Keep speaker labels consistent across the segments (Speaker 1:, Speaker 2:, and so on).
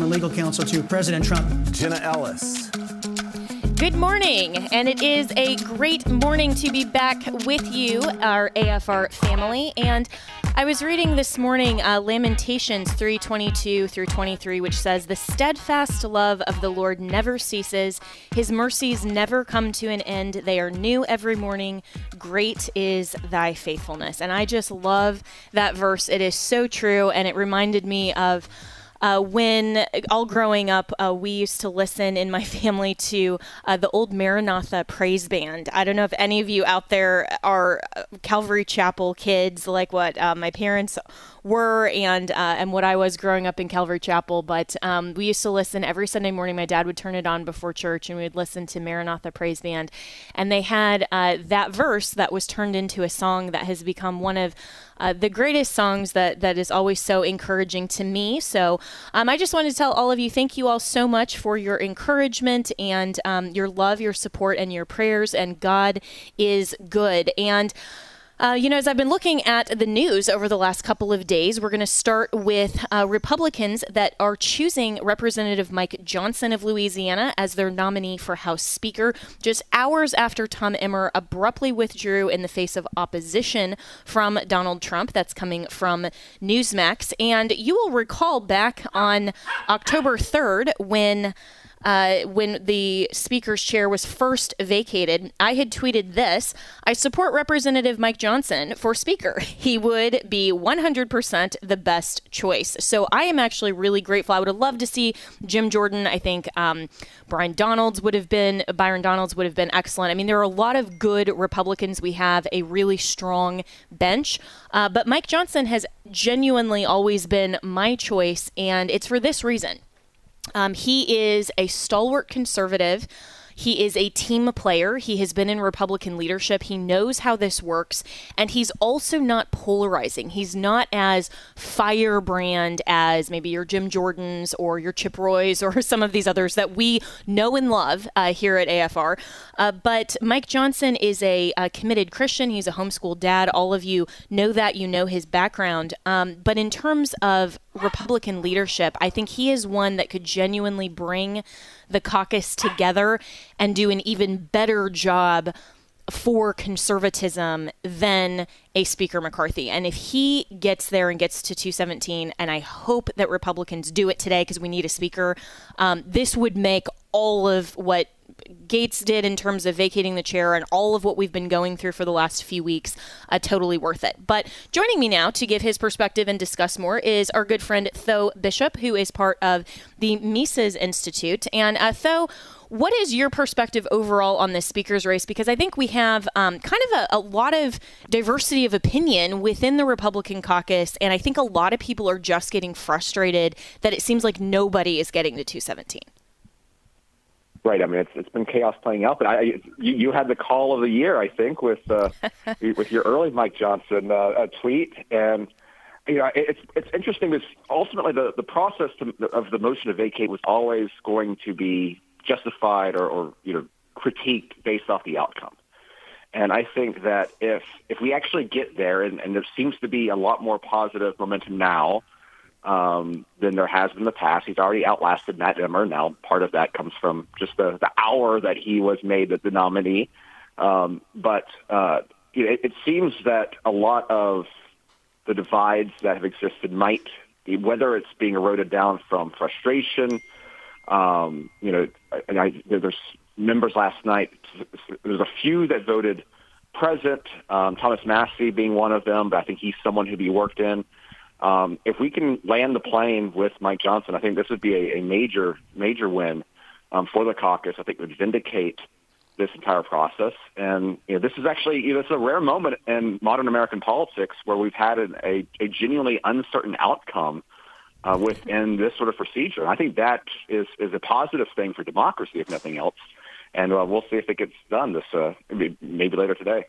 Speaker 1: former legal counsel to President Trump. Jenna Ellis.
Speaker 2: Good morning, and it is a great morning to be back with you, our AFR family. And I was reading this morning uh, Lamentations 3:22 through 23, which says, "The steadfast love of the Lord never ceases; His mercies never come to an end. They are new every morning. Great is Thy faithfulness." And I just love that verse. It is so true, and it reminded me of uh, when uh, all growing up, uh, we used to listen in my family to uh, the old Maranatha praise band. I don't know if any of you out there are uh, Calvary Chapel kids, like what uh, my parents were and and what I was growing up in Calvary Chapel. But um, we used to listen every Sunday morning. My dad would turn it on before church, and we would listen to Maranatha praise band, and they had that verse that was turned into a song that has become one of uh, the greatest songs that that is always so encouraging to me. So um, I just wanted to tell all of you, thank you all so much for your encouragement and um, your love, your support, and your prayers. And God is good. And uh, you know, as I've been looking at the news over the last couple of days, we're going to start with uh, Republicans that are choosing Representative Mike Johnson of Louisiana as their nominee for House Speaker, just hours after Tom Emmer abruptly withdrew in the face of opposition from Donald Trump. That's coming from Newsmax. And you will recall back on October 3rd when uh, when the speaker's chair was first vacated, I had tweeted this I support Representative Mike Johnson for speaker. He would be 100% the best choice. So I am actually really grateful. I would have loved to see Jim Jordan. I think um, Brian Donalds would have been, Byron Donalds would have been excellent. I mean, there are a lot of good Republicans. We have a really strong bench. Uh, but Mike Johnson has genuinely always been my choice, and it's for this reason. Um, he is a stalwart conservative. He is a team player. He has been in Republican leadership. He knows how this works. And he's also not polarizing. He's not as firebrand as maybe your Jim Jordans or your Chip Roys or some of these others that we know and love uh, here at AFR. Uh, but Mike Johnson is a, a, committed Christian. He's a homeschool dad. All of you know that. You know his background. Um, but in terms of Republican leadership, I think he is one that could genuinely bring the caucus together and do an even better job for conservatism than a Speaker McCarthy. And if he gets there and gets to 217, and I hope that Republicans do it today because we need a Speaker, um, this would make all of what Gaetz did in terms of vacating the chair and all of what we've been going through for the last few weeks, uh, totally worth it. But joining me now to give his perspective and discuss more is our good friend Tho Bishop, who is part of the Mises Institute. And uh, Tho, what is your perspective overall on this speaker's race? Because I think we have um, kind of a, a, lot of diversity of opinion within the Republican caucus, and I think a lot of people are just getting frustrated that it seems like nobody is getting to 217.
Speaker 3: Right. I mean, it's it's been chaos playing out, but I you, you had the call of the year, I think, with uh, with your early Mike Johnson uh, uh, tweet, and you know, it, it's it's interesting because ultimately the the process to, of the motion to vacate was always going to be justified or, or you know critiqued based off the outcome. And I think that if if we actually get there, and, and there seems to be a lot more positive momentum now um, than there has been in the past. He's already outlasted Matt Emmer. Now, part of that comes from just the, the hour that he was made the nominee. Um, but uh, it, it seems that a lot of the divides that have existed might, be, whether it's being eroded down from frustration, um, you know, and I, there's members last night. There's a few that voted present, um, Thomas Massie being one of them, but I think he's someone who'd be worked in. Um, if we can land the plane with Mike Johnson, I think this would be a, a major, major win um, for the caucus. I think it would vindicate this entire process. And you know, this is actually you know, it's a rare moment in modern American politics where we've had an, a, a genuinely uncertain outcome uh, within this sort of procedure. I think that is is a positive thing for democracy, if nothing else. And uh, we'll see if it gets done this uh, maybe later today.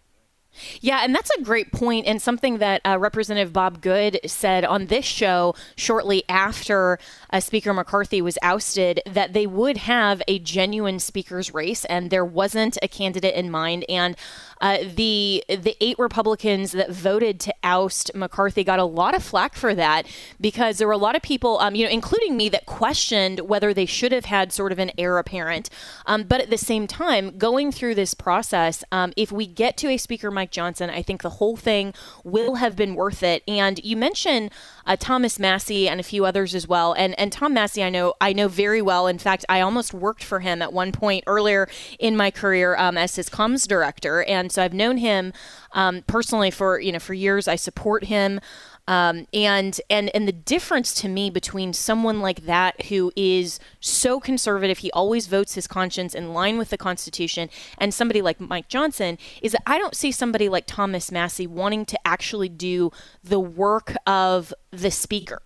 Speaker 2: Yeah, and that's a great point, and something that uh, Representative Bob Good said on this show shortly after uh, Speaker McCarthy was ousted that they would have a genuine speaker's race, and there wasn't a candidate in mind. And uh, the the eight Republicans that voted to oust McCarthy got a lot of flack for that because there were a lot of people, um, you know, including me, that questioned whether they should have had sort of an heir apparent. Um, but at the same time, going through this process, um, if we get to a Speaker Mike Johnson, I think the whole thing will have been worth it. And you mentioned uh, Thomas Massie and a few others as well. And and Tom Massie, I know I know very well. In fact, I almost worked for him at one point earlier in my career um, as his comms director. And so I've known him um, personally for you know for years. I support him. Um, and and and the difference to me between someone like that who is so conservative, he always votes his conscience in line with the Constitution, and somebody like Mike Johnson is that I don't see somebody like Thomas Massie wanting to actually do the work of the Speaker.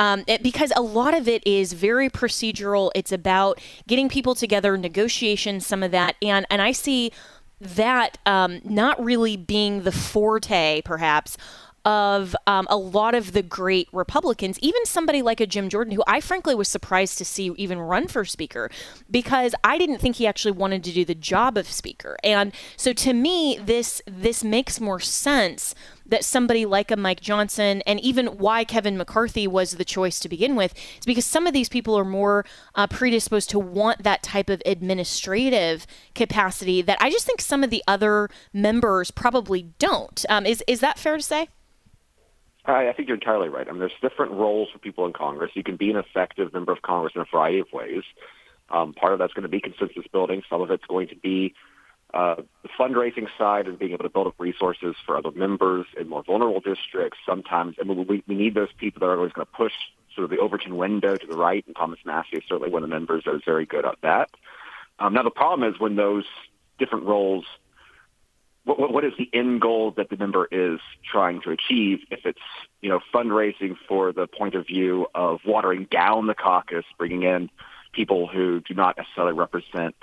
Speaker 2: Um, it, because a lot of it is very procedural. It's about getting people together, negotiations, some of that, and and I see that um, not really being the forte, perhaps, of um, a lot of the great Republicans, even somebody like a Jim Jordan, who I frankly was surprised to see even run for Speaker because I didn't think he actually wanted to do the job of Speaker. And so to me, this this makes more sense that somebody like a Mike Johnson and even why Kevin McCarthy was the choice to begin with is because some of these people are more uh, predisposed to want that type of administrative capacity that I just think some of the other members probably don't. Um, is is that fair to say?
Speaker 3: I, think you're entirely right. I mean, there's different roles for people in Congress. You can be an effective member of Congress in a variety of ways. Um, part of that's going to be consensus building. Some of it's going to be uh, the fundraising side and being able to build up resources for other members in more vulnerable districts sometimes. I mean, we, we need those people that are always going to push sort of the Overton window to the right, and Thomas Massie is certainly one of the members that is very good at that. Um, now, the problem is when those different roles what, what is the end goal that the member is trying to achieve? If it's you know fundraising for the point of view of watering down the caucus, bringing in people who do not necessarily represent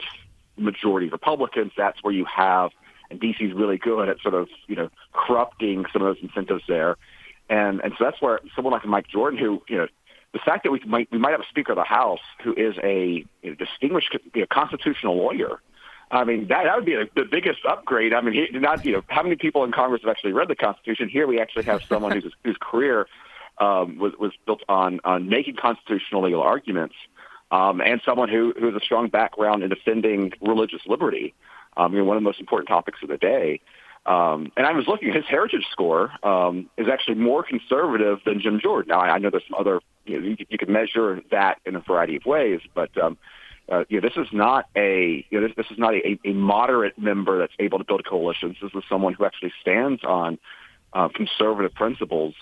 Speaker 3: majority Republicans, that's where you have, and DC's really good at sort of, you know, corrupting some of those incentives there. And, and so that's where someone like Mike Jordan, who, you know, the fact that we might, we might have a Speaker of the House who is a you know, distinguished you know, constitutional lawyer, I mean, that, that would be a, the biggest upgrade. I mean, he, not you know, how many people in Congress have actually read the Constitution? Here, we actually have someone whose whose career um, was was built on on making constitutional legal arguments um, and someone who, who has a strong background in defending religious liberty. Um, you know, one of the most important topics of the day. Um, and I was looking, his heritage score um, is actually more conservative than Jim Jordan. Now, I, I know there's some other, you know, you, you can measure that in a variety of ways, but um, uh, you know, this is not a, you know, this, this is not a, a moderate member that's able to build coalitions. This is someone who actually stands on uh, conservative principles,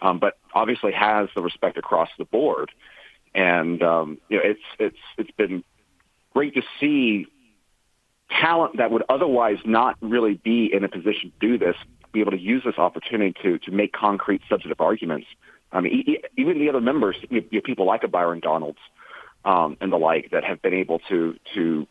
Speaker 3: um, but obviously has the respect across the board and um, you know it's it's it's been great to see talent that would otherwise not really be in a position to do this be able to use this opportunity to to make concrete substantive arguments. I mean, even the other members, you know, people like a Byron Donalds um, and the like, that have been able to to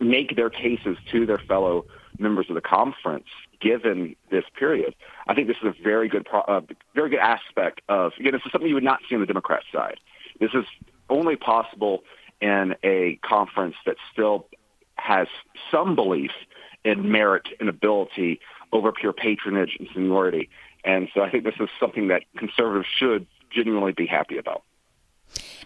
Speaker 3: make their cases to their fellow members of the conference given this period. I think this is a very good, pro- uh, very good aspect of. You know, this is something you would not see on the Democrat side. This is only possible in a conference that still has some belief in mm-hmm. merit and ability over pure patronage and seniority. And so I think this is something that conservatives should genuinely be happy about.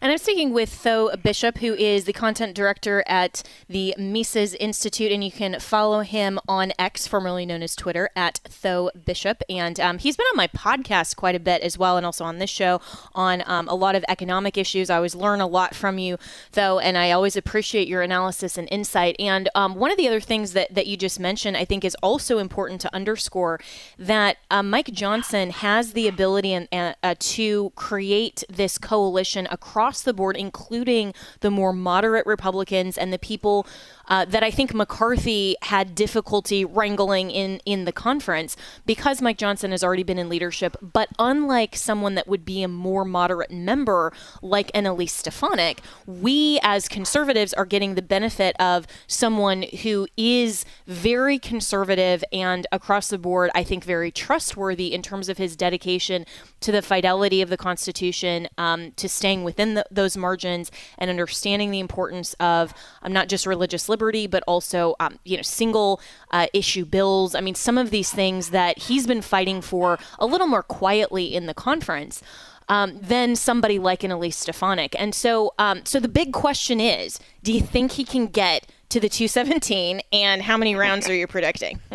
Speaker 2: And I'm speaking with Tho Bishop, who is the content director at the Mises Institute, and you can follow him on X, formerly known as Twitter, at Tho Bishop. And um, he's been on my podcast quite a bit as well, and also on this show on um, a lot of economic issues. I always learn a lot from you, Tho, and I always appreciate your analysis and insight. And um, one of the other things that, that you just mentioned, I think, is also important to underscore that uh, Mike Johnson has the ability and, uh, to create this coalition across across the board, including the more moderate Republicans and the people uh, that I think McCarthy had difficulty wrangling in in the conference because Mike Johnson has already been in leadership, but unlike someone that would be a more moderate member like an Elise Stefanik, we as conservatives are getting the benefit of someone who is very conservative and across the board, I think very trustworthy in terms of his dedication to the fidelity of the Constitution, um, to staying within the, those margins and understanding the importance of um, not just religious liberty liberty, but also um, you know single uh, issue bills. I mean, some of these things that he's been fighting for a little more quietly in the conference. Um, than somebody like an Elise Stefanik. And so, um, so the big question is: Do you think he can get to the 217? And how many rounds are you predicting?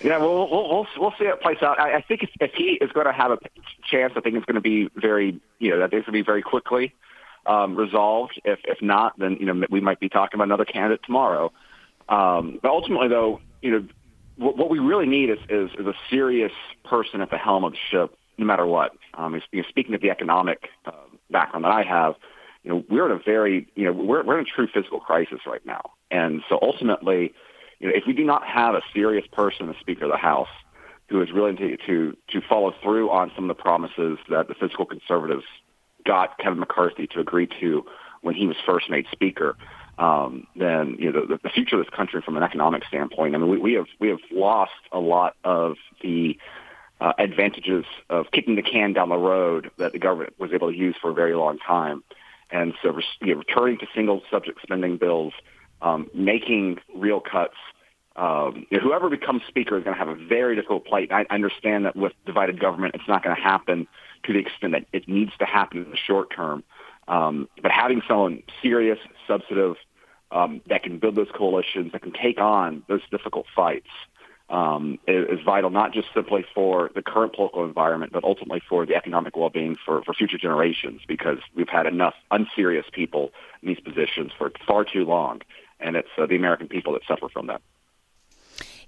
Speaker 3: yeah, well, we'll, we'll we'll see how it plays out. I, I think if, if he is going to have a chance, I think it's going to be very, you know, I think it's going to be very quickly um, resolved. If if not, then you know we might be talking about another candidate tomorrow. Um, but ultimately, though, you know what, what we really need is, is is a serious person at the helm of the ship, no matter what. Um, you know, speaking of the economic uh, background that I have, you know we're in a very you know we're we're in a true physical crisis right now, and so ultimately, you know if we do not have a serious person, the Speaker of the House, who is willing to, to, to follow through on some of the promises that the fiscal conservatives got Kevin McCarthy to agree to when he was first made speaker, um, then you know the, the future of this country from an economic standpoint. I mean, we, we have we have lost a lot of the uh, advantages of kicking the can down the road that the government was able to use for a very long time, and so you know, returning to single subject spending bills, um, making real cuts. Um, you know, whoever becomes speaker is going to have a very difficult plight. I understand that with divided government, it's not going to happen to the extent that it needs to happen in the short term. Um, but having someone serious, substantive, um, that can build those coalitions, that can take on those difficult fights, um, is, is, vital not just simply for the current political environment, but ultimately for the economic well-being for, for future generations. Because we've had enough unserious people in these positions for far too long, and it's uh, the American people that suffer from that.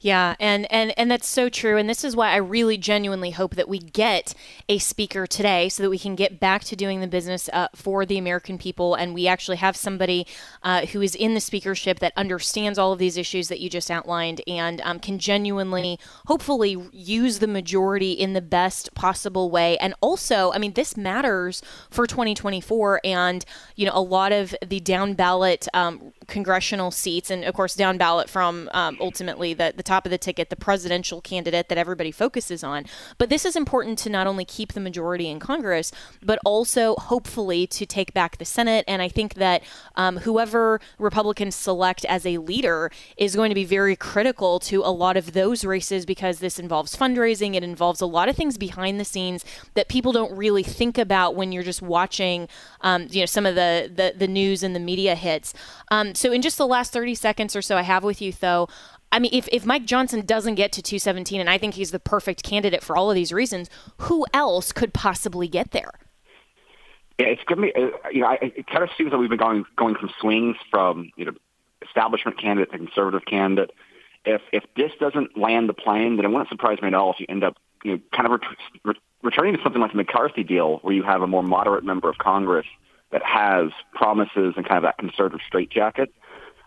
Speaker 2: Yeah, and and and that's so true and this is why I really genuinely hope that we get a speaker today so that we can get back to doing the business uh, for the American people and we actually have somebody uh, who is in the speakership that understands all of these issues that you just outlined and um, can genuinely hopefully use the majority in the best possible way and also I mean this matters for 2024 and you know a lot of the down ballot um, congressional seats, and of course, down ballot from um, ultimately the, the top of the ticket, the presidential candidate that everybody focuses on. But this is important to not only keep the majority in Congress, but also hopefully to take back the Senate. And I think that um, whoever Republicans select as a leader is going to be very critical to a lot of those races because this involves fundraising, it involves a lot of things behind the scenes that people don't really think about when you're just watching, um, you know, some of the, the, the news and the media hits. Um, so in just the last 30 seconds or so I have with you, though, I mean, if, if Mike Johnson doesn't get to 217, and I think he's the perfect candidate for all of these reasons, who else could possibly get there?
Speaker 3: Yeah, it's given me, uh, you know, it kind of seems that we've been going going from swings from you know establishment candidate to conservative candidate. If if this doesn't land the plane, then it wouldn't surprise me at all if you end up you know kind of ret- ret- returning to something like the McCarthy deal, where you have a more moderate member of Congress that has promises and kind of that conservative straitjacket.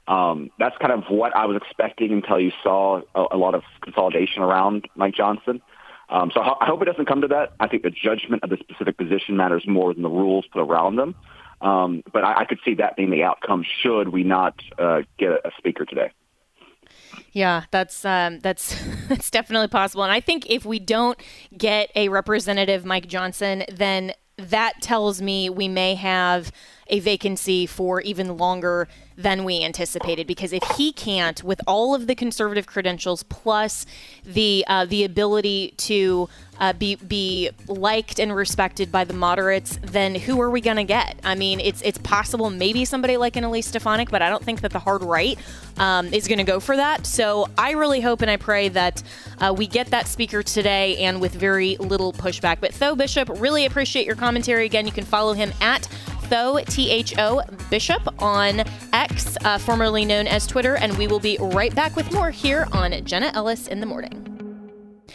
Speaker 3: Um, that's kind of what I was expecting until you saw a, a lot of consolidation around Mike Johnson. Um, so I, hope it doesn't come to that. I think the judgment of the specific position matters more than the rules put around them. Um, but I, I could see that being the outcome should we not uh, get a, a speaker today.
Speaker 2: Yeah, that's um, that's that's definitely possible. And I think if we don't get a representative Mike Johnson, then that tells me we may have a vacancy for even longer than we anticipated. Because if he can't, with all of the conservative credentials plus the uh, the ability to uh, be be liked and respected by the moderates, then who are we going to get? I mean, it's it's possible maybe somebody like an Elise Stefanik, but I don't think that the hard right um, is going to go for that. So I really hope and I pray that uh, we get that speaker today and with very little pushback. But Tho Bishop, really appreciate your commentary. Again, you can follow him at Tho, T H O, Bishop on X, uh, formerly known as Twitter. And we will be right back with more here on Jenna Ellis in the Morning.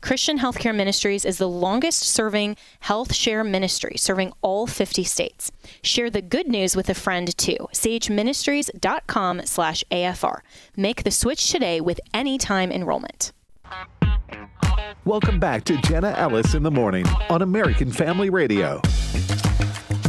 Speaker 2: Christian Healthcare Ministries is the longest serving health share ministry, serving all 50 states. Share the good news with a friend too. sageministries.com slash AFR. Make the switch today with anytime enrollment.
Speaker 4: Welcome back to Jenna Ellis in the Morning on American Family Radio.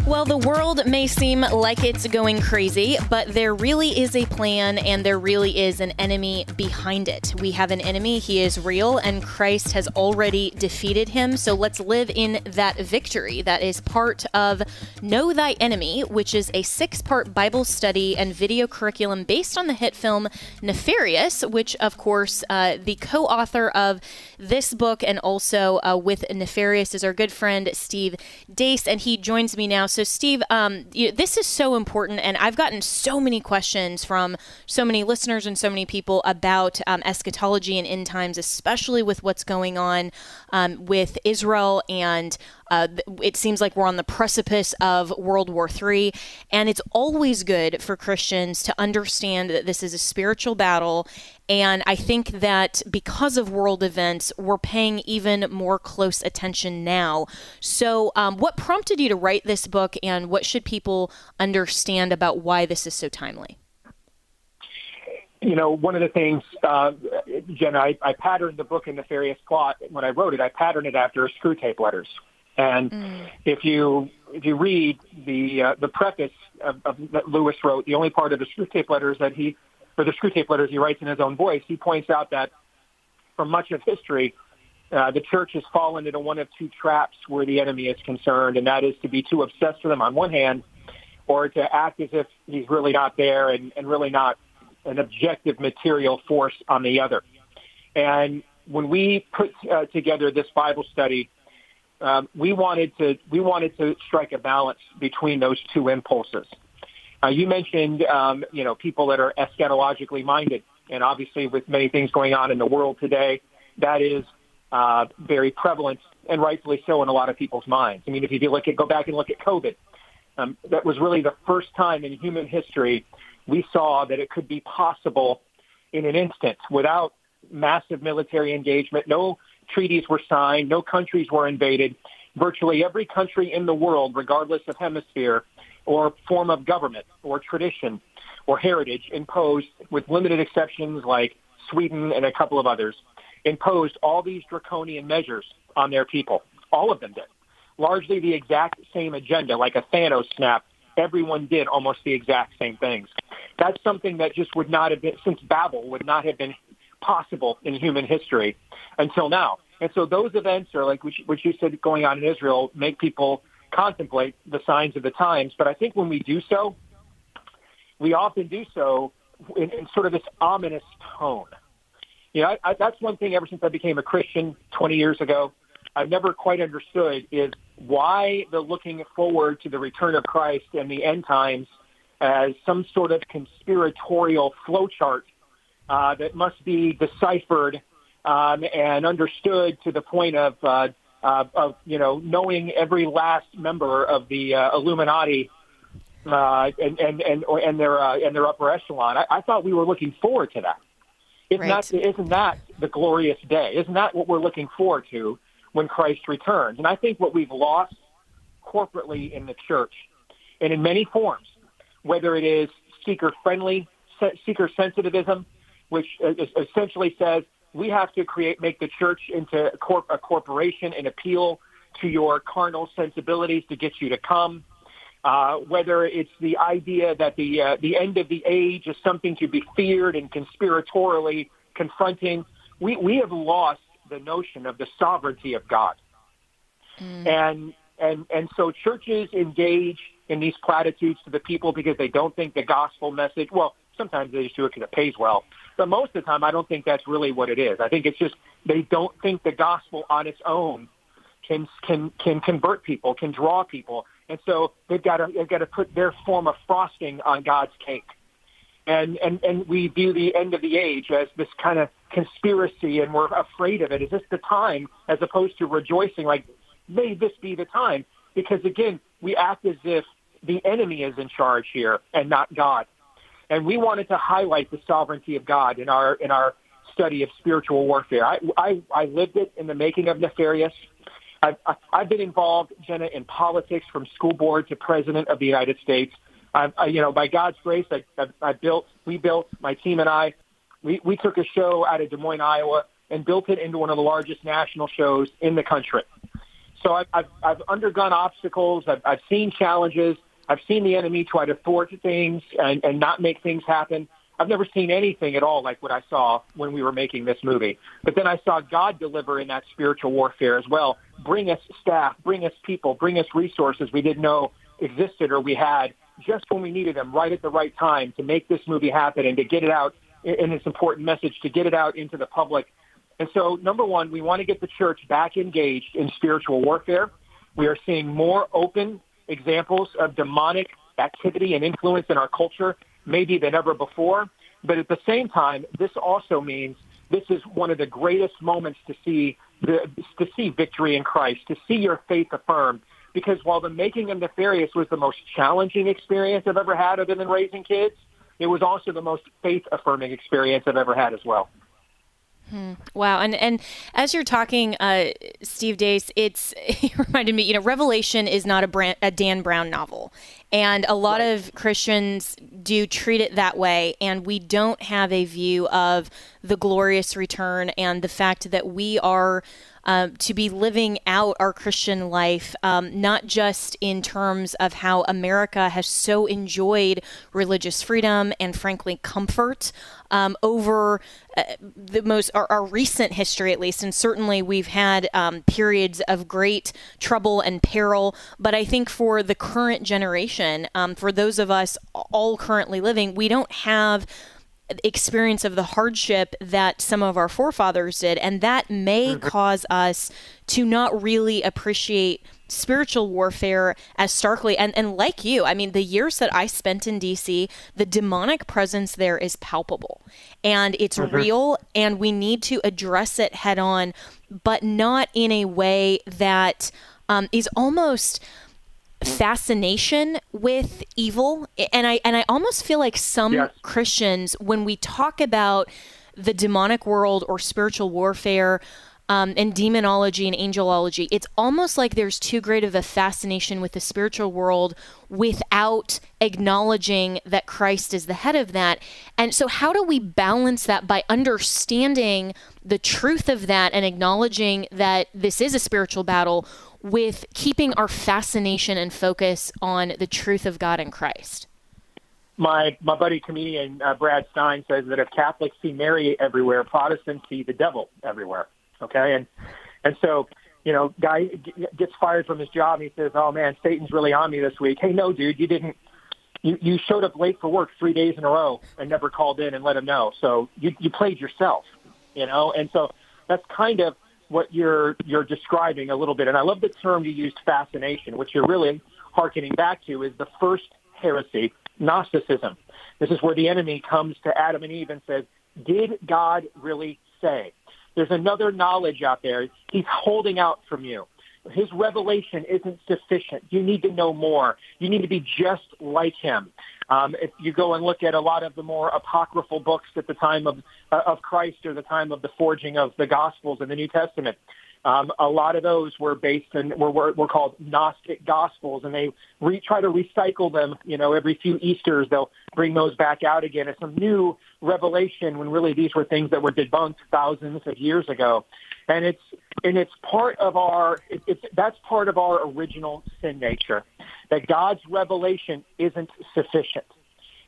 Speaker 2: Well, the world may seem like it's going crazy, but there really is a plan and there really is an enemy behind it. We have an enemy, he is real, and Christ has already defeated him. So let's live in that victory. That is part of Know Thy Enemy, which is a six part Bible study and video curriculum based on the hit film Nefarious, which, of course, uh, the co author of this book and also uh, with Nefarious is our good friend Steve Deace, and he joins me now. So so, Steve, um, you, this is so important, and I've gotten so many questions from so many listeners and so many people about um, eschatology and end times, especially with what's going on um, with Israel, and uh, it seems like we're on the precipice of World War III. And it's always good for Christians to understand that this is a spiritual battle, and I think that because of world events, we're paying even more close attention now. So, um, what prompted you to write this book, and what should people understand about why this is so timely?
Speaker 5: You know, one of the things, uh, Jenna, I, I patterned the book in Nefarious Plot when I wrote it. I patterned it after Screwtape letters. And mm. if you if you read the uh, the preface of, of, that Lewis wrote, the only part of the Screwtape letters that he or the Screwtape letters he writes in his own voice, he points out that for much of history, uh, the church has fallen into one of two traps where the enemy is concerned, and that is to be too obsessed with them on one hand, or to act as if he's really not there and, and really not an objective material force on the other. And when we put uh, together this Bible study, um, we wanted to we wanted to strike a balance between those two impulses. Uh, you mentioned, um, you know, people that are eschatologically minded, and obviously with many things going on in the world today, that is uh, very prevalent and rightfully so in a lot of people's minds. I mean, if you look at go back and look at COVID, um, that was really the first time in human history we saw that it could be possible in an instant without massive military engagement. No treaties were signed. No countries were invaded. Virtually every country in the world, regardless of hemisphere, or form of government or tradition or heritage imposed, with limited exceptions like Sweden and a couple of others, imposed all these draconian measures on their people. All of them did. Largely the exact same agenda, like a Thanos snap. Everyone did almost the exact same things. That's something that just would not have been, since Babel, would not have been possible in human history until now. And so those events are like, which, which you said going on in Israel, make people contemplate the signs of the times. But I think when we do so, we often do so in, in sort of this ominous tone. You know, I, I, that's one thing ever since I became a Christian 20 years ago, I've never quite understood is why the looking forward to the return of Christ and the end times as some sort of conspiratorial flowchart uh, that must be deciphered um, and understood to the point of uh, uh, of you know knowing every last member of the uh, Illuminati uh, and and and or, and their uh, and their upper echelon. I, I thought we were looking forward to that. Isn't right. that isn't that the glorious day? Isn't that what we're looking forward to when Christ returns? And I think what we've lost corporately in the church and in many forms, whether it is seeker friendly, seeker sensitivism, which uh, essentially says we have to create, make the church into a, corp, a corporation and appeal to your carnal sensibilities to get you to come. Uh, whether it's the idea that the uh, the end of the age is something to be feared and conspiratorially confronting, we we have lost the notion of the sovereignty of God, mm. and and and so churches engage in these platitudes to the people because they don't think the gospel message. Well, sometimes they just do it because it pays well. But most of the time, I don't think that's really what it is. I think it's just they don't think the gospel on its own can can can convert people, can draw people, and so they've got to they've got to put their form of frosting on God's cake. And, and, and we view the end of the age as this kind of conspiracy and we're afraid of it. Is this the time as opposed to rejoicing like, may this be the time? Because again, we act as if the enemy is in charge here and not God. And we wanted to highlight the sovereignty of God in our in our study of spiritual warfare. I I, I lived it in the making of Nefarious. I've, I've been involved, Jenna, in politics from school board to president of the United States. I, I, you know, by God's grace, I, I, I built, we built, my team and I, we, we took a show out of Des Moines, Iowa, and built it into one of the largest national shows in the country. So I've, I've, I've undergone obstacles. I've, I've seen challenges. I've seen the enemy try to thwart things and, and not make things happen. I've never seen anything at all like what I saw when we were making this movie. But then I saw God deliver in that spiritual warfare as well. Bring us staff, bring us people, bring us resources we didn't know existed or we had just when we needed them right at the right time to make this movie happen and to get it out in this important message, to get it out into the public. And so number one, we want to get the church back engaged in spiritual warfare. We are seeing more open examples of demonic activity and influence in our culture, maybe than ever before. But at the same time, this also means this is one of the greatest moments to see the, to see victory in Christ, to see your faith affirmed. Because while the making of Nefarious was the most challenging experience I've ever had, other than raising kids, it was also the most faith affirming experience I've ever had as well.
Speaker 2: Hmm. Wow, and and as you're talking, uh, Steve Deace, it's it reminded me. You know, Revelation is not a, brand, a Dan Brown novel, and a lot right. of Christians do treat it that way, and we don't have a view of the glorious return and the fact that we are um, to be living out our Christian life, um, not just in terms of how America has so enjoyed religious freedom and, frankly, comfort um, over uh, the most our, our, recent history, at least, and certainly we've had um, periods of great trouble and peril. But I think for the current generation, um, for those of us all currently living, we don't have experience of the hardship that some of our forefathers did. And that may mm-hmm. cause us to not really appreciate spiritual warfare as starkly and, and like you i mean the years that i spent in dc the demonic presence there is palpable and it's mm-hmm. real and we need to address it head on but not in a way that um, is almost fascination with evil and I and I almost feel like some yes. Christians when we talk about the demonic world or spiritual warfare um, and demonology and angelology, it's almost like there's too great of a fascination with the spiritual world without acknowledging that Christ is the head of that. And so, how do we balance that by understanding the truth of that and acknowledging that this is a spiritual battle with keeping our fascination and focus on the truth of God in Christ?
Speaker 5: My, my buddy comedian uh, Brad Stine says that if Catholics see Mary everywhere, Protestants see the devil everywhere. Okay, and and so you know, guy gets fired from his job. And he says, "Oh man, Satan's really on me this week." Hey, no, dude, you didn't. You you showed up late for work three days in a row and never called in and let him know. So you you played yourself, you know. And so that's kind of what you're you're describing a little bit, and I love the term you used, fascination, which you're really harkening back to is the first heresy, Gnosticism. This is where the enemy comes to Adam and Eve and says, "Did God really say?" There's another knowledge out there. He's holding out from you. His revelation isn't sufficient. You need to know more. You need to be just like him. Um, if you go and look at a lot of the more apocryphal books at the time of uh, of Christ or the time of the forging of the Gospels and the New Testament, um, a lot of those were based and were, were, were called Gnostic Gospels, and they re, try to recycle them. You know, every few Easter's they'll bring those back out again as some new revelation. When really these were things that were debunked thousands of years ago and it's and it's part of our it's that's part of our original sin nature that God's revelation isn't sufficient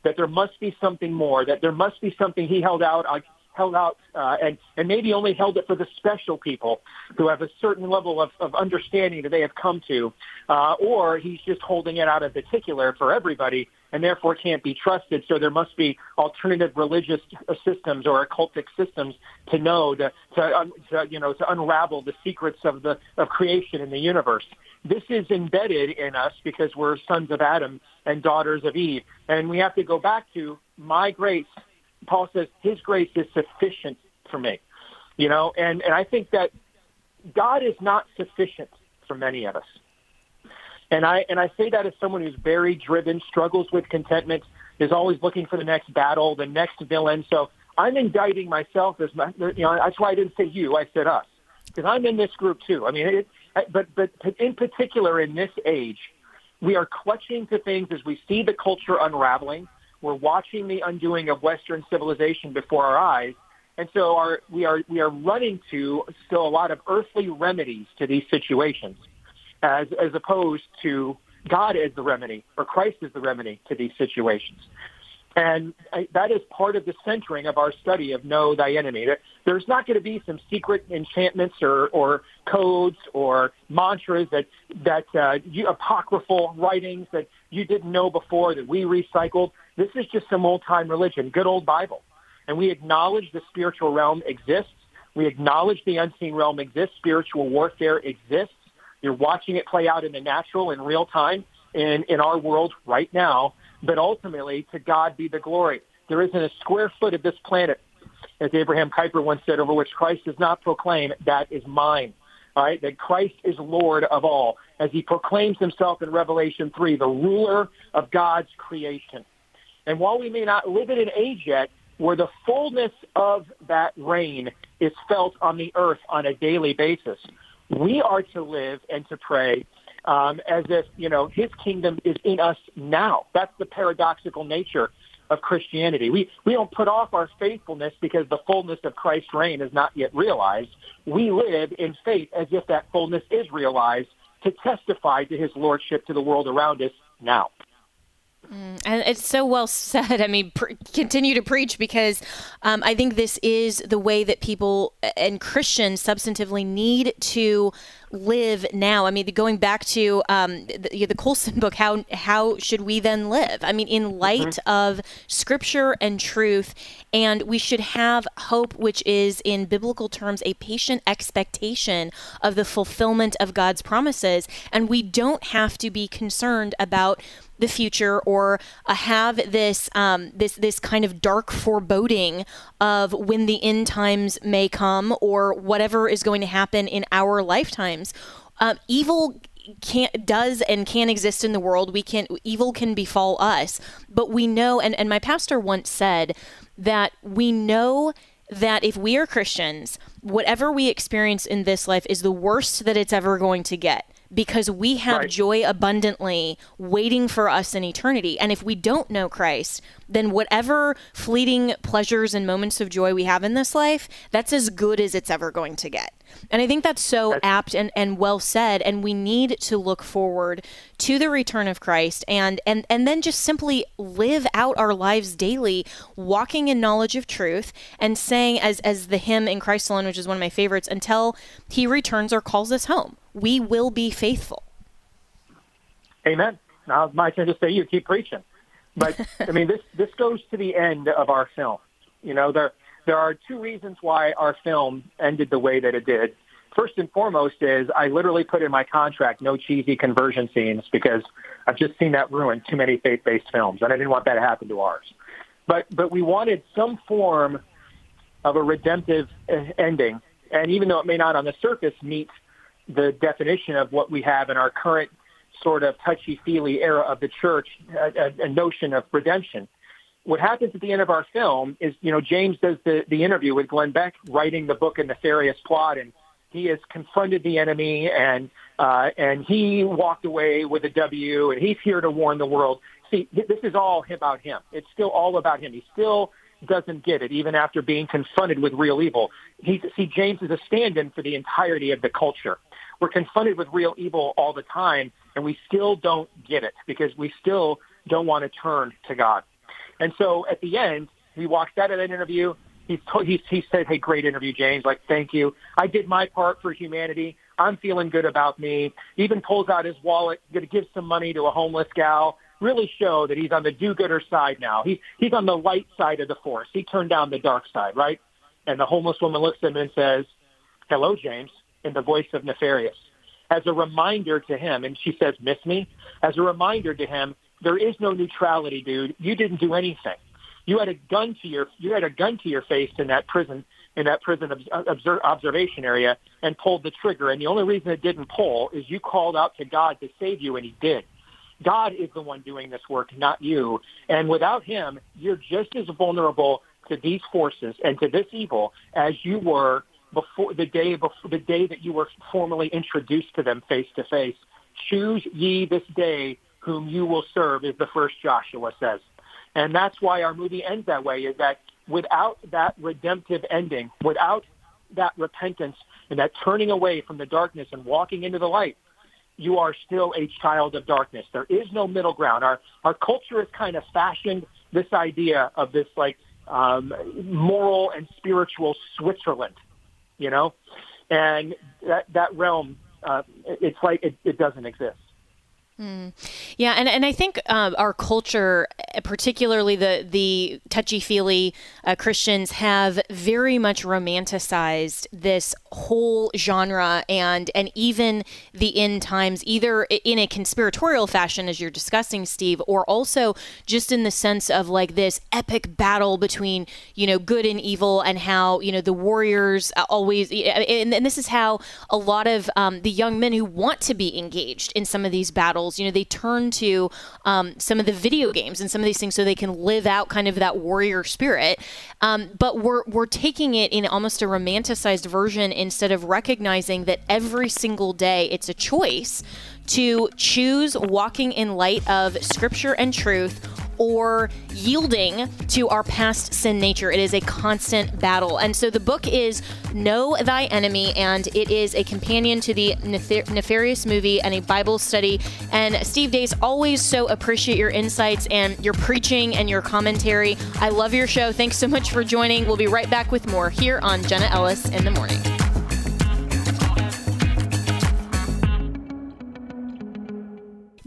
Speaker 5: that there must be something more that there must be something he held out uh, held out uh, and and maybe only held it for the special people who have a certain level of, of understanding that they have come to uh, or he's just holding it out in particular for everybody and therefore can't be trusted. So there must be alternative religious systems or occultic systems to know to, to, un, to you know to unravel the secrets of the of creation in the universe. This is embedded in us because we're sons of Adam and daughters of Eve, and we have to go back to my grace. Paul says his grace is sufficient for me, you know, and and I think that God is not sufficient for many of us. And I and I say that as someone who's very driven, struggles with contentment, is always looking for the next battle, the next villain. So I'm indicting myself as my, you know that's why I didn't say you, I said us because I'm in this group too. I mean, it, but but in particular in this age, we are clutching to things as we see the culture unraveling. We're watching the undoing of Western civilization before our eyes, and so our, we are we are running to still a lot of earthly remedies to these situations as, as opposed to God as the remedy or Christ as the remedy to these situations. And I, that is part of the centering of our study of Know Thy Enemy. There's not going to be some secret enchantments or, or codes or mantras that, that uh, you, apocryphal writings that you didn't know before that we recycled. This is just some old-time religion, good old Bible. And we acknowledge the spiritual realm exists. We acknowledge the unseen realm exists. Spiritual warfare exists. You're watching it play out in the natural, in real time, in, in our world right now. But ultimately, to God be the glory. There isn't a square foot of this planet, as Abraham Kuyper once said, over which Christ does not proclaim, that is mine. All right, that Christ is Lord of all, as he proclaims himself in Revelation 3, the ruler of God's creation. And while we may not live in an age yet where the fullness of that reign is felt on the earth on a daily basis, we are to live and to pray um, as if, you know, his kingdom is in us now. That's the paradoxical nature of Christianity. We, we don't put off our faithfulness because the fullness of Christ's reign is not yet realized. We live in faith as if that fullness is realized to testify to his lordship to the world around us now.
Speaker 2: Mm, and it's so well said. I mean, continue to preach because um, I think this is the way that people and Christians substantively need to live now? I mean, going back to um, the, the, Colson book, how how should we then live? I mean, in light mm-hmm. of Scripture and truth, and we should have hope, which is in biblical terms a patient expectation of the fulfillment of God's promises, and we don't have to be concerned about the future or uh, have this um, this this kind of dark foreboding of when the end times may come or whatever is going to happen in our lifetime times. Um, evil can does and can exist in the world. We can evil can befall us, but we know and and my pastor once said that we know that if we are Christians, whatever we experience in this life is the worst that it's ever going to get because we have right. joy abundantly waiting for us in eternity. And if we don't know Christ, then whatever fleeting pleasures and moments of joy we have in this life, that's as good as it's ever going to get. And I think that's so apt and, and well said. And we need to look forward to the return of Christ and, and, and then just simply live out our lives daily, walking in knowledge of truth and saying, as, as the hymn in Christ alone, which is one of my favorites, until he returns or calls us home we will be faithful.
Speaker 5: Amen. Now it's my turn to say you keep preaching. But I mean this this goes to the end of our film. You know, there there are two reasons why our film ended the way that it did. First and foremost is I literally put in my contract no cheesy conversion scenes because I've just seen that ruin too many faith-based films and I didn't want that to happen to ours. But but we wanted some form of a redemptive ending and even though it may not on the surface meet the definition of what we have in our current sort of touchy-feely era of the church, a, a, notion of redemption. What happens at the end of our film is, you know, James does the, the interview with Glenn Beck, writing the book and Nefarious Plot, and he has confronted the enemy, and uh, and he walked away with a W, and he's here to warn the world. See, this is all about him. It's still all about him. He still doesn't get it, even after being confronted with real evil. He, see, James is a stand-in for the entirety of the culture we're confronted with real evil all the time, and we still don't get it because we still don't want to turn to God. And so at the end, he walks out of that interview. He, he, he said, hey, great interview, James. Like, thank you. I did my part for humanity. I'm feeling good about me. even pulls out his wallet, going to give some money to a homeless gal. Really show that he's on the do-gooder side now. He, he's on the light side of the force. He turned down the dark side, right? And the homeless woman looks at him and says, hello, James in the voice of Nefarious as a reminder to him, and she says, miss me, as a reminder to him, there is no neutrality, dude. You didn't do anything. You had a gun to your, you had a gun to your face in that prison, in that prison uh, observe, observation area and pulled the trigger. And the only reason it didn't pull is you called out to God to save you and he did. God is the one doing this work, not you. And without him, you're just as vulnerable to these forces and to this evil as you were before the day before the day that you were formally introduced to them face to face. Choose ye this day whom you will serve is the first Joshua says. And that's why our movie ends that way is that without that redemptive ending, without that repentance and that turning away from the darkness and walking into the light, you are still a child of darkness. There is no middle ground. Our our culture has kind of fashioned this idea of this like um, moral and spiritual Switzerland you know, and that that realm, uh, it's like it, it doesn't exist.
Speaker 2: Mm. Yeah, and, and I think uh, our culture, eh, particularly the the touchy feely uh, Christians, have very much romanticized this whole genre and and even the end times, either in a conspiratorial fashion, as you're discussing, Steve, or also just in the sense of like this epic battle between you know good and evil, and how you know the warriors uh, always, and, and this is how a lot of um, the young men who want to be engaged in some of these battles battles, you know, they turn to um, some of the video games and some of these things so they can live out kind of that warrior spirit. Um, but we're we're taking it in almost a romanticized version instead of recognizing that every single day it's a choice to choose walking in light of scripture and truth or yielding to our past sin nature. It is a constant battle. And so the book is Know Thy Enemy, and it is a companion to the Nefarious movie and a Bible study. And Steve Deace, always so appreciate your insights and your preaching and your commentary. I love your show. Thanks so much for joining. We'll be right back with more here on Jenna Ellis in the morning.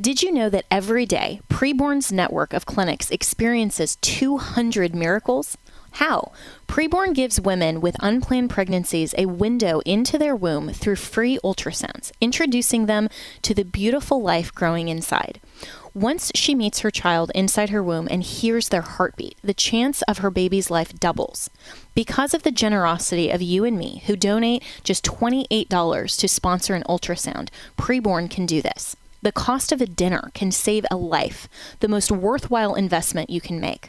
Speaker 2: Did you know that every day, Preborn's network of clinics experiences 200 miracles? How? Preborn gives women with unplanned pregnancies a window into their womb through free ultrasounds, introducing them to the beautiful life growing inside. Once she meets her child inside her womb and hears their heartbeat, the chance of her baby's life doubles. Because of the generosity of you and me, who donate just $28 to sponsor an ultrasound, Preborn can do this. The cost of a dinner can save a life, the most worthwhile investment you can make.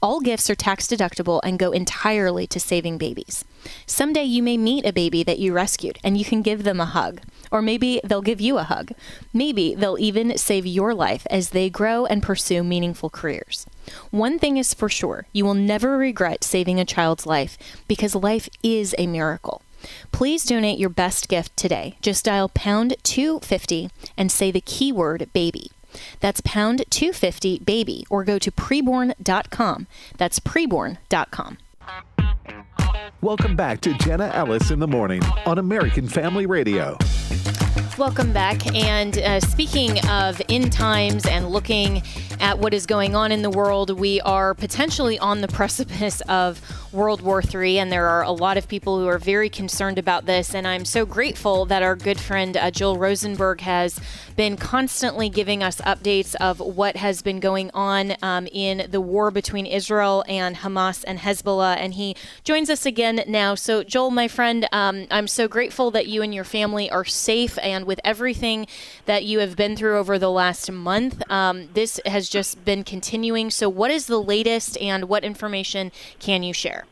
Speaker 2: All gifts are tax deductible and go entirely to saving babies. Someday you may meet a baby that you rescued and you can give them a hug. Or maybe they'll give you a hug. Maybe they'll even save your life as they grow and pursue meaningful careers. One thing is for sure you will never regret saving a child's life because life is a miracle. Please donate your best gift today. Just dial pound 250 and say the keyword baby. That's pound 250 baby or go to preborn.com. That's preborn.com.
Speaker 6: Welcome back to Jenna Ellis in the Morning on American Family Radio.
Speaker 2: Welcome back. And uh, speaking of end times and looking at what is going on in the world, we are potentially on the precipice of World War III, and there are a lot of people who are very concerned about this. And I'm so grateful that our good friend uh, Joel Rosenberg has been constantly giving us updates of what has been going on um, in the war between Israel and Hamas and Hezbollah. And he joins us again now. So, Joel, my friend, um, I'm so grateful that you and your family are safe and with everything that you have been through over the last month. Um, this has just been continuing. So, what is the latest and what information can you share?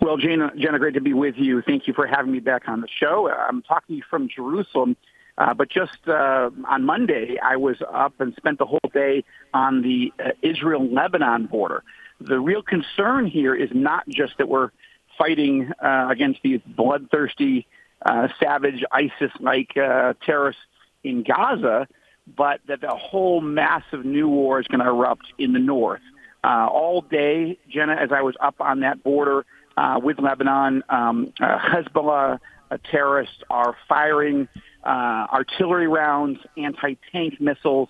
Speaker 7: Well, Jenna, Jenna, great to be with you. Thank you for having me back on the show. I'm talking from Jerusalem. Uh, but just uh, on Monday, I was up and spent the whole day on the uh, Israel-Lebanon border. The real concern here is not just that we're fighting uh, against these bloodthirsty uh, savage ISIS-like uh, terrorists in Gaza, but that the whole massive new war is going to erupt in the north. Uh, all day, Jenna, as I was up on that border uh, with Lebanon, um, uh, Hezbollah uh, terrorists are firing uh, artillery rounds, anti-tank missiles,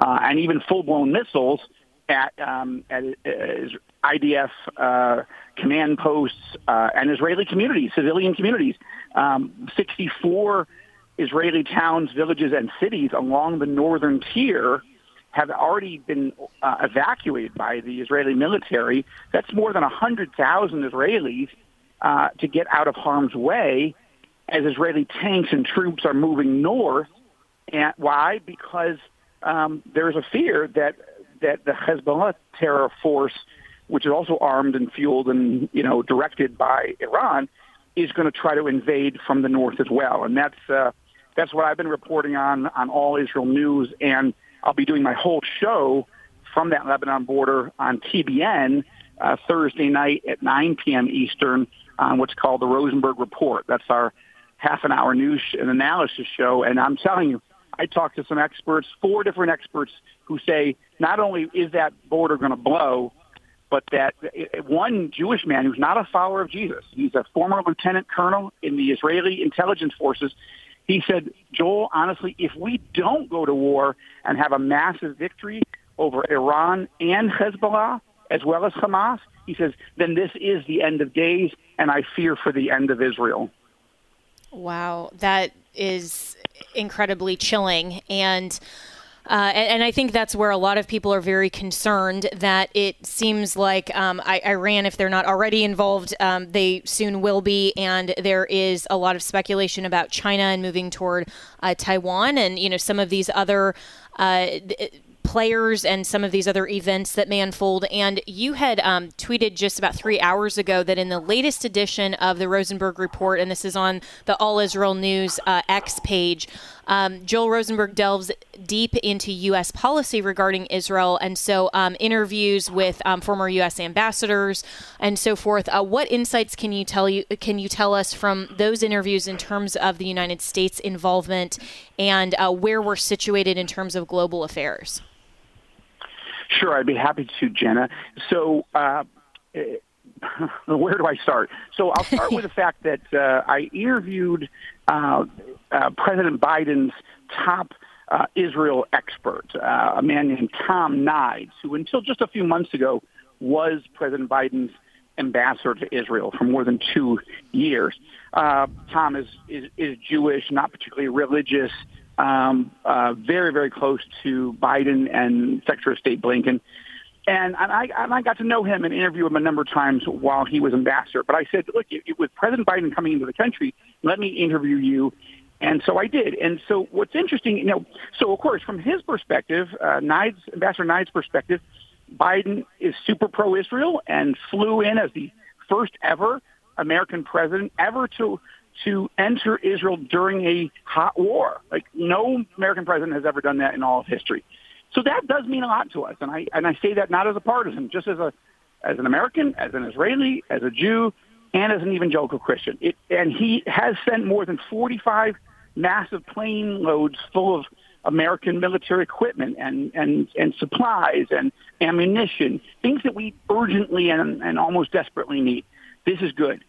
Speaker 7: uh, and even full-blown missiles at, um, at uh, IDF uh, command posts, uh, and Israeli communities, civilian communities. Um, 64 Israeli towns, villages, and cities along the northern tier have already been uh, evacuated by the Israeli military. That's more than 100,000 Israelis uh, to get out of harm's way as Israeli tanks and troops are moving north. And why? Because um, there is a fear that that the Hezbollah terror force which is also armed and fueled and you know directed by Iran, is going to try to invade from the north as well. And that's uh, that's what I've been reporting on on all Israel news, and I'll be doing my whole show from that Lebanon border on TBN uh, Thursday night at 9 p.m. Eastern on what's called the Rosenberg Report. That's our half an hour news and analysis show, and I'm telling you. I talked to some experts, four different experts, who say not only is that border going to blow, but that one Jewish man who's not a follower of Jesus, he's a former lieutenant colonel in the Israeli intelligence forces, he said, Joel, honestly, if we don't go to war and have a massive victory over Iran and Hezbollah, as well as Hamas, he says, then this is the end of days, and I fear for the end of Israel.
Speaker 2: Wow, that is incredibly chilling. And uh, and, and, I think that's where a lot of people are very concerned that it seems like um, I, Iran, if they're not already involved, um, they soon will be. And there is a lot of speculation about China and moving toward uh, Taiwan and, you know, some of these other. Uh, th- uh, players and some of these other events that may unfold. And you had um, tweeted just about three hours ago that in the latest edition of the Rosenberg Report, and this is on the All Israel News uh, X page, um, Joel Rosenberg delves deep into U.S. policy regarding Israel, and so um, interviews with um, former U.S. ambassadors and so forth. Uh, what insights can you tell you can you tell us from those interviews in terms of the United States involvement and uh, where we're situated in terms of global affairs?
Speaker 7: Sure, I'd be happy to, Jenna. So. Uh, it- where do I start? So I'll start with the fact that uh, I interviewed uh, uh, President Biden's top uh, Israel expert, uh, a man named Tom Nides, who until just a few months ago was President Biden's ambassador to Israel for more than two years. Uh, Tom is, is, is, Jewish, not particularly religious, um, uh, very, very close to Biden and Secretary of State Blinken. And, I, I got to know him and interview him a number of times while he was ambassador. But I said, look, with President Biden coming into the country, let me interview you and so I did. And so what's interesting, you know, so of course from his perspective, uh, Nides, Ambassador Nides' perspective, Biden is super pro-Israel and flew in as the first ever American president ever to to enter Israel during a hot war. Like no American president has ever done that in all of history. So that does mean a lot to us, and I and I say that not as a partisan, just as a as an American, as an Israeli, as a Jew, and as an evangelical Christian. It, and he has sent more than 45 massive plane loads full of American military equipment and, and, and supplies and ammunition, things that we urgently and, and almost desperately need. This is good.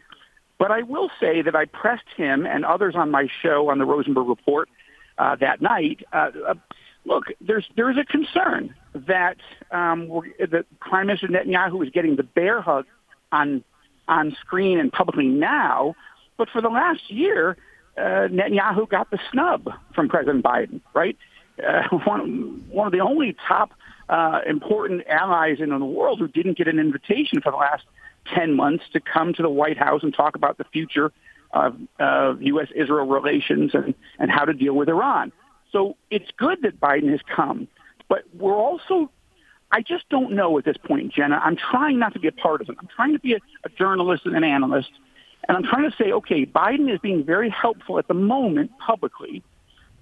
Speaker 7: But I will say that I pressed him and others on my show on the Rosenberg Report uh, that night. Uh, uh, look, there's there is a concern that, um, that Prime Minister Netanyahu is getting the bear hug on on screen and publicly now. But for the last year, uh, Netanyahu got the snub from President Biden, right? Uh, one, one of the only top uh, important allies in the world who didn't get an invitation for the last 10 months to come to the White House and talk about the future of, of U.S. Israel relations and, and how to deal with Iran. So it's good that Biden has come, but we're also I just don't know at this point, Jenna. I'm trying not to be a partisan. I'm trying to be a, a journalist and an analyst. And I'm trying to say, okay, Biden is being very helpful at the moment publicly,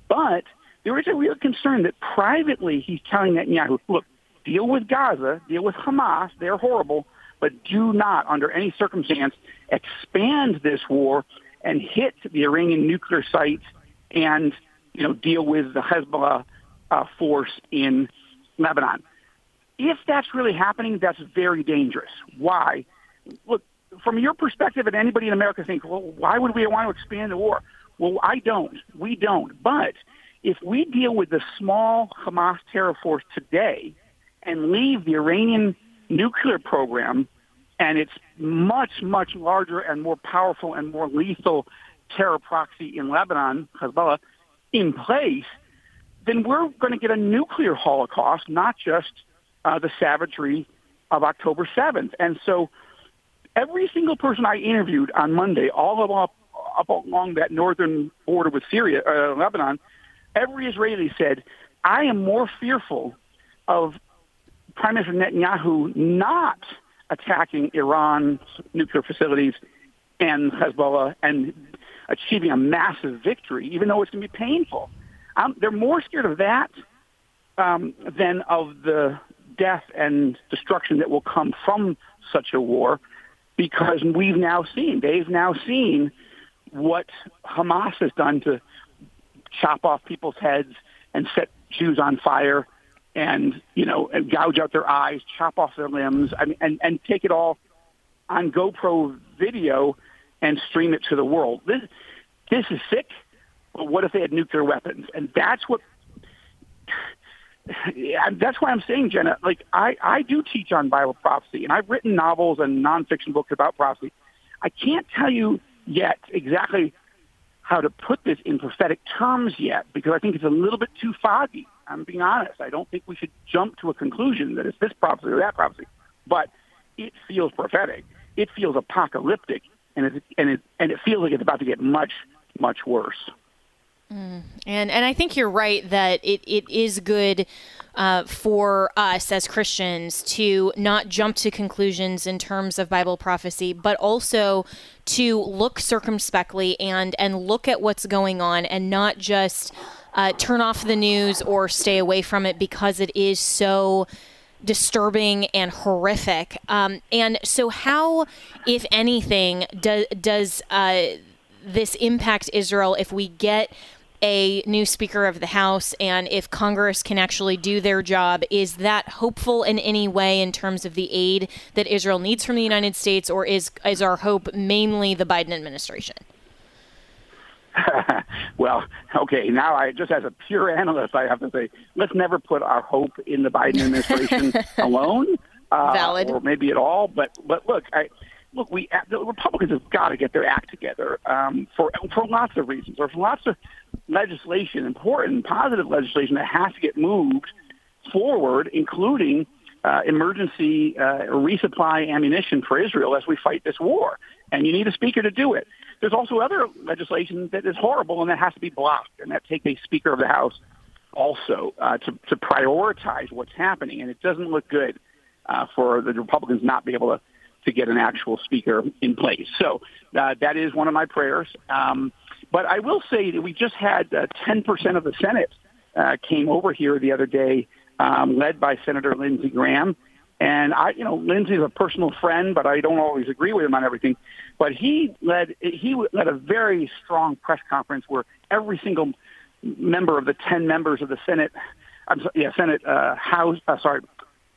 Speaker 7: but there is a real concern that privately he's telling Netanyahu, look, deal with Gaza, deal with Hamas, they're horrible, but do not, under any circumstance, expand this war and hit the Iranian nuclear sites and, you know, deal with the Hezbollah uh, force in Lebanon. If that's really happening, that's very dangerous. Why? Look, from your perspective, and anybody in America thinks, well, why would we want to expand the war? Well, I don't. We don't. But if we deal with the small Hamas terror force today and leave the Iranian nuclear program and its much, much larger and more powerful and more lethal terror proxy in Lebanon, Hezbollah, in place, then we're going to get a nuclear holocaust, not just uh, the savagery of October 7th. And so every single person I interviewed on Monday, all up, up along that northern border with Syria, uh, Lebanon, every Israeli said, I am more fearful of Prime Minister Netanyahu not attacking Iran's nuclear facilities and Hezbollah and achieving a massive victory, even though it's going to be painful. Um, they're more scared of that um, than of the death and destruction that will come from such a war because we've now seen, they've now seen what Hamas has done to chop off people's heads and set Jews on fire and, you know, and gouge out their eyes, chop off their limbs, I mean, and, and take it all on GoPro video and stream it to the world. This, this is sick, but what if they had nuclear weapons? And that's what yeah, that's why I'm saying, Jenna, like I, I do teach on Bible prophecy and I've written novels and nonfiction books about prophecy. I can't tell you yet exactly how to put this in prophetic terms yet because I think it's a little bit too foggy. I'm being honest. I don't think we should jump to a conclusion that it's this prophecy or that prophecy, but it feels prophetic. It feels apocalyptic and it, and it, and it feels like it's about to get much, much worse.
Speaker 2: Mm. And and I think you're right that it, it is good uh, for us as Christians to not jump to conclusions in terms of Bible prophecy, but also to look circumspectly and and look at what's going on and not just uh, turn off the news or stay away from it because it is so disturbing and horrific. Um, and so, how, if anything, do, does uh, this impact Israel if we get a new Speaker of the House and if Congress can actually do their job? Is that hopeful in any way in terms of the aid that Israel needs from the United States, or is, is our hope mainly the Biden administration?
Speaker 7: well, okay, now I just as a pure analyst, I have to say, let's never put our hope in the Biden administration alone.
Speaker 2: Uh,
Speaker 7: or maybe at all, but but look, I, look, we uh, the Republicans have got to get their act together um, for for lots of reasons, or for lots of legislation, important positive legislation that has to get moved forward, including uh, emergency uh, resupply ammunition for Israel as we fight this war. And you need a speaker to do it. There's also other legislation that is horrible and that has to be blocked, and that takes a speaker of the House also uh, to, to prioritize what's happening. And it doesn't look good uh, for the Republicans not be able to to get an actual speaker in place. So uh, that is one of my prayers. Um, but I will say that we just had uh, 10% of the Senate uh, came over here the other day, um, led by Senator Lindsey Graham. And I, you know, is a personal friend, but I don't always agree with him on everything. But he led he led a very strong press conference where every single member of the ten members of the Senate, I'm sorry, yeah, Senate uh, House, uh, sorry,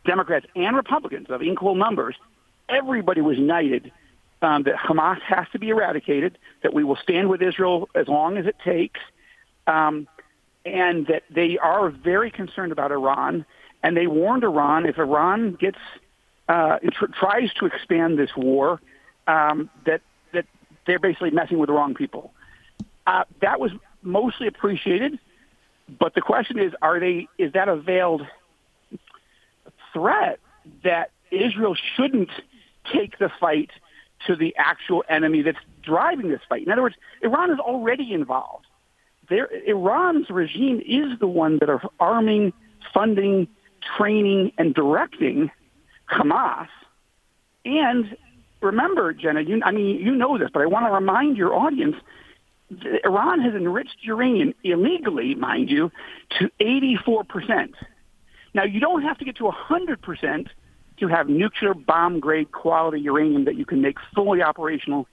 Speaker 7: Democrats and Republicans of equal numbers everybody was united um, that Hamas has to be eradicated, that we will stand with Israel as long as it takes, um, and that they are very concerned about Iran. And they warned Iran if Iran gets uh, tr- tries to expand this war, um, that that they're basically messing with the wrong people. Uh, that was mostly appreciated, but the question is, are they? Is that a veiled threat that Israel shouldn't? take the fight to the actual enemy that's driving this fight. In other words, Iran is already involved. Iran's regime is the one that are arming, funding, training, and directing Hamas. And remember, Jenna, you, I mean, you know this, but I want to remind your audience Iran has enriched uranium illegally, mind you, to 84%. Now, you don't have to get to 100% to have nuclear bomb grade quality uranium that you can make fully operational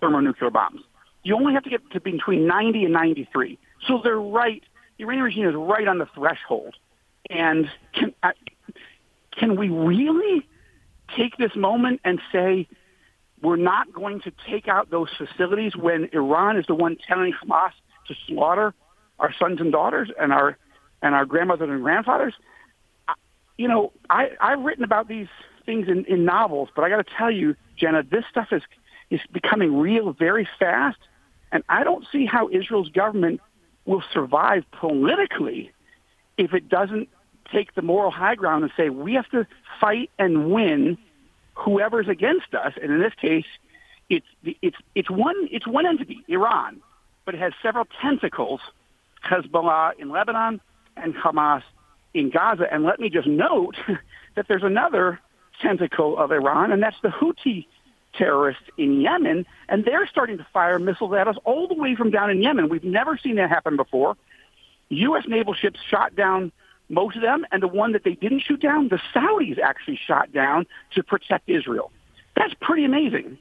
Speaker 7: thermonuclear bombs. You only have to get to between 90 and 93. So they're right. The Iranian regime is right on the threshold. And can, uh, can we really take this moment and say we're not going to take out those facilities when Iran is the one telling Hamas to slaughter our sons and daughters and our and our grandmothers and grandfathers? you know, I, I've written about these things in, in novels, but I got to tell you, Jenna, this stuff is is becoming real very fast, and I don't see how Israel's government will survive politically if it doesn't take the moral high ground and say we have to fight and win whoever's against us. And in this case, it's it's it's one it's one entity, Iran, but it has several tentacles, Hezbollah in Lebanon and Hamas in Gaza. And let me just note that there's another tentacle of Iran, and that's the Houthi terrorists in Yemen, and they're starting to fire missiles at us all the way from down in Yemen. We've never seen that happen before. U.S. naval ships shot down most of them, and the one that they didn't shoot down, the Saudis actually shot down to protect Israel. That's pretty amazing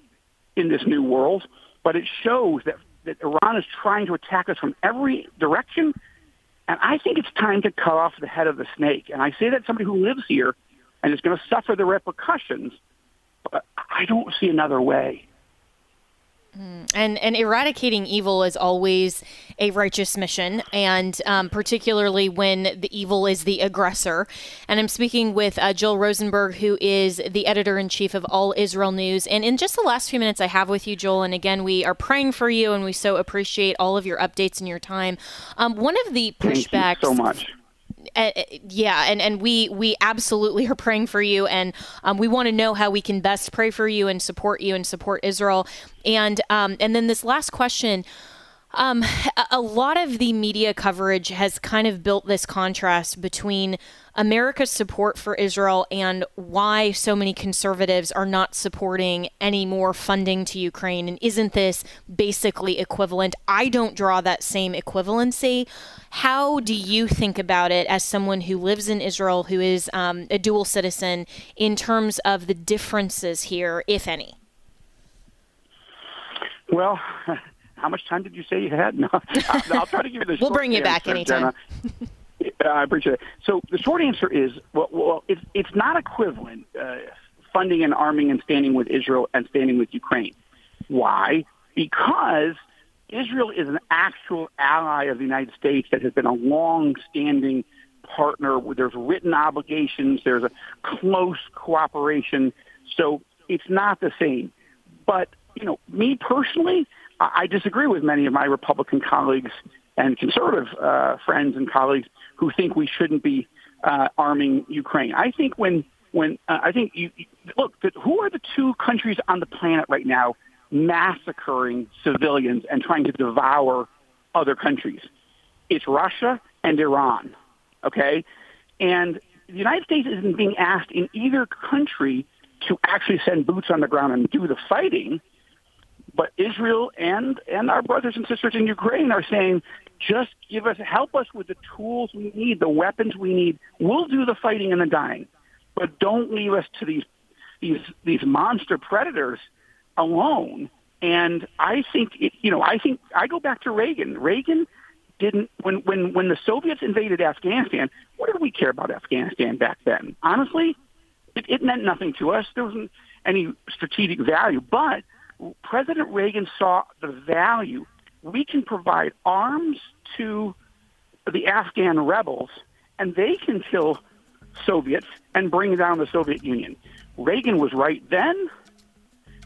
Speaker 7: in this new world, but it shows that, that Iran is trying to attack us from every direction, and I think it's time to cut off the head of the snake. And I say that somebody who lives here and is going to suffer the repercussions, but I don't see another way.
Speaker 2: Mm, and and eradicating evil is always a righteous mission, and um, particularly when the evil is the aggressor. And I'm speaking with uh, Joel Rosenberg, who is the editor in chief of All Israel News. And in just the last few minutes I have with you, Joel, and again we are praying for you, and we so appreciate all of your updates and your time. Um, one of the pushbacks.
Speaker 7: so much
Speaker 2: uh, yeah, and and we we absolutely are praying for you, and um, we want to know how we can best pray for you and support you and support Israel. And um, and then this last question. Um, a lot of the media coverage has kind of built this contrast between America's support for Israel and why so many conservatives are not supporting any more funding to Ukraine. And isn't this basically equivalent? I don't draw that same equivalency. How do you think about it as someone who lives in Israel, who is um, a dual citizen, in terms of the differences here, if any?
Speaker 7: Well, how much time did you say you had? No, I'll, I'll try to give you the.
Speaker 2: we'll bring
Speaker 7: you
Speaker 2: back anytime.
Speaker 7: I appreciate it. So the short answer is, well, well it's it's not equivalent uh, funding and arming and standing with Israel and standing with Ukraine. Why? Because Israel is an actual ally of the United States that has been a long-standing partner. There's written obligations. There's a close cooperation. So it's not the same. But you know, me personally, I disagree with many of my Republican colleagues and conservative uh, friends and colleagues who think we shouldn't be uh, arming Ukraine. I think when when uh, I think you, look, who are the two countries on the planet right now massacring civilians and trying to devour other countries? It's Russia and Iran. Okay, and the United States isn't being asked in either country to actually send boots on the ground and do the fighting. But Israel and and our brothers and sisters in Ukraine are saying, just give us help us with the tools we need, the weapons we need. We'll do the fighting and the dying, but don't leave us to these these these monster predators alone. And I think it, you know, I think I go back to Reagan. Reagan didn't when when when the Soviets invaded Afghanistan. What did we care about Afghanistan back then? Honestly, it, it meant nothing to us. There wasn't any strategic value, but President Reagan saw the value. We can provide arms to the Afghan rebels, and they can kill Soviets and bring down the Soviet Union. Reagan was right then,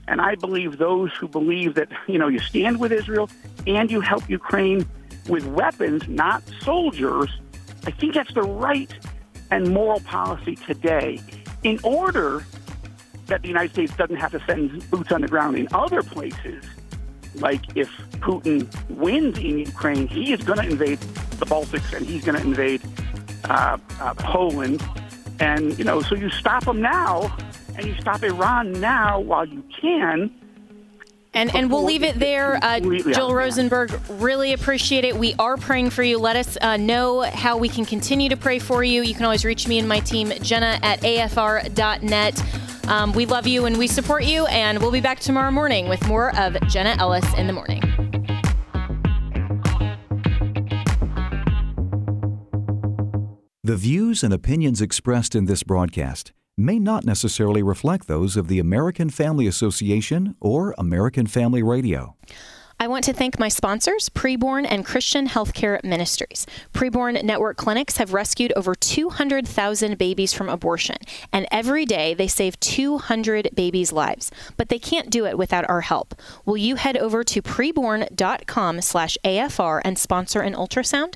Speaker 7: and I believe those who believe that you know you stand with Israel and you help Ukraine with weapons, not soldiers. I think that's the right and moral policy today in order that the United States doesn't have to send boots on the ground in other places. Like if Putin wins in Ukraine, he is going to invade the Baltics and he's going to invade uh, uh, Poland. And, you know, so you stop him now and you stop Iran now while you can.
Speaker 2: And, and we'll leave it there. Uh, Joel Rosenberg, really appreciate it. We are praying for you. Let us uh, know how we can continue to pray for you. You can always reach me and my team, Jenna at afr.net um, we love you and we support you, and we'll be back tomorrow morning with more of Jenna Ellis in the morning.
Speaker 8: The views and opinions expressed in this broadcast may not necessarily reflect those of the American Family Association or American Family Radio.
Speaker 2: I want to thank my sponsors, Preborn and Christian Healthcare Ministries. Preborn Network clinics have rescued over 200,000 babies from abortion, and every day they save 200 babies' lives. But they can't do it without our help. Will you head over to preborn.com/afr and sponsor an ultrasound?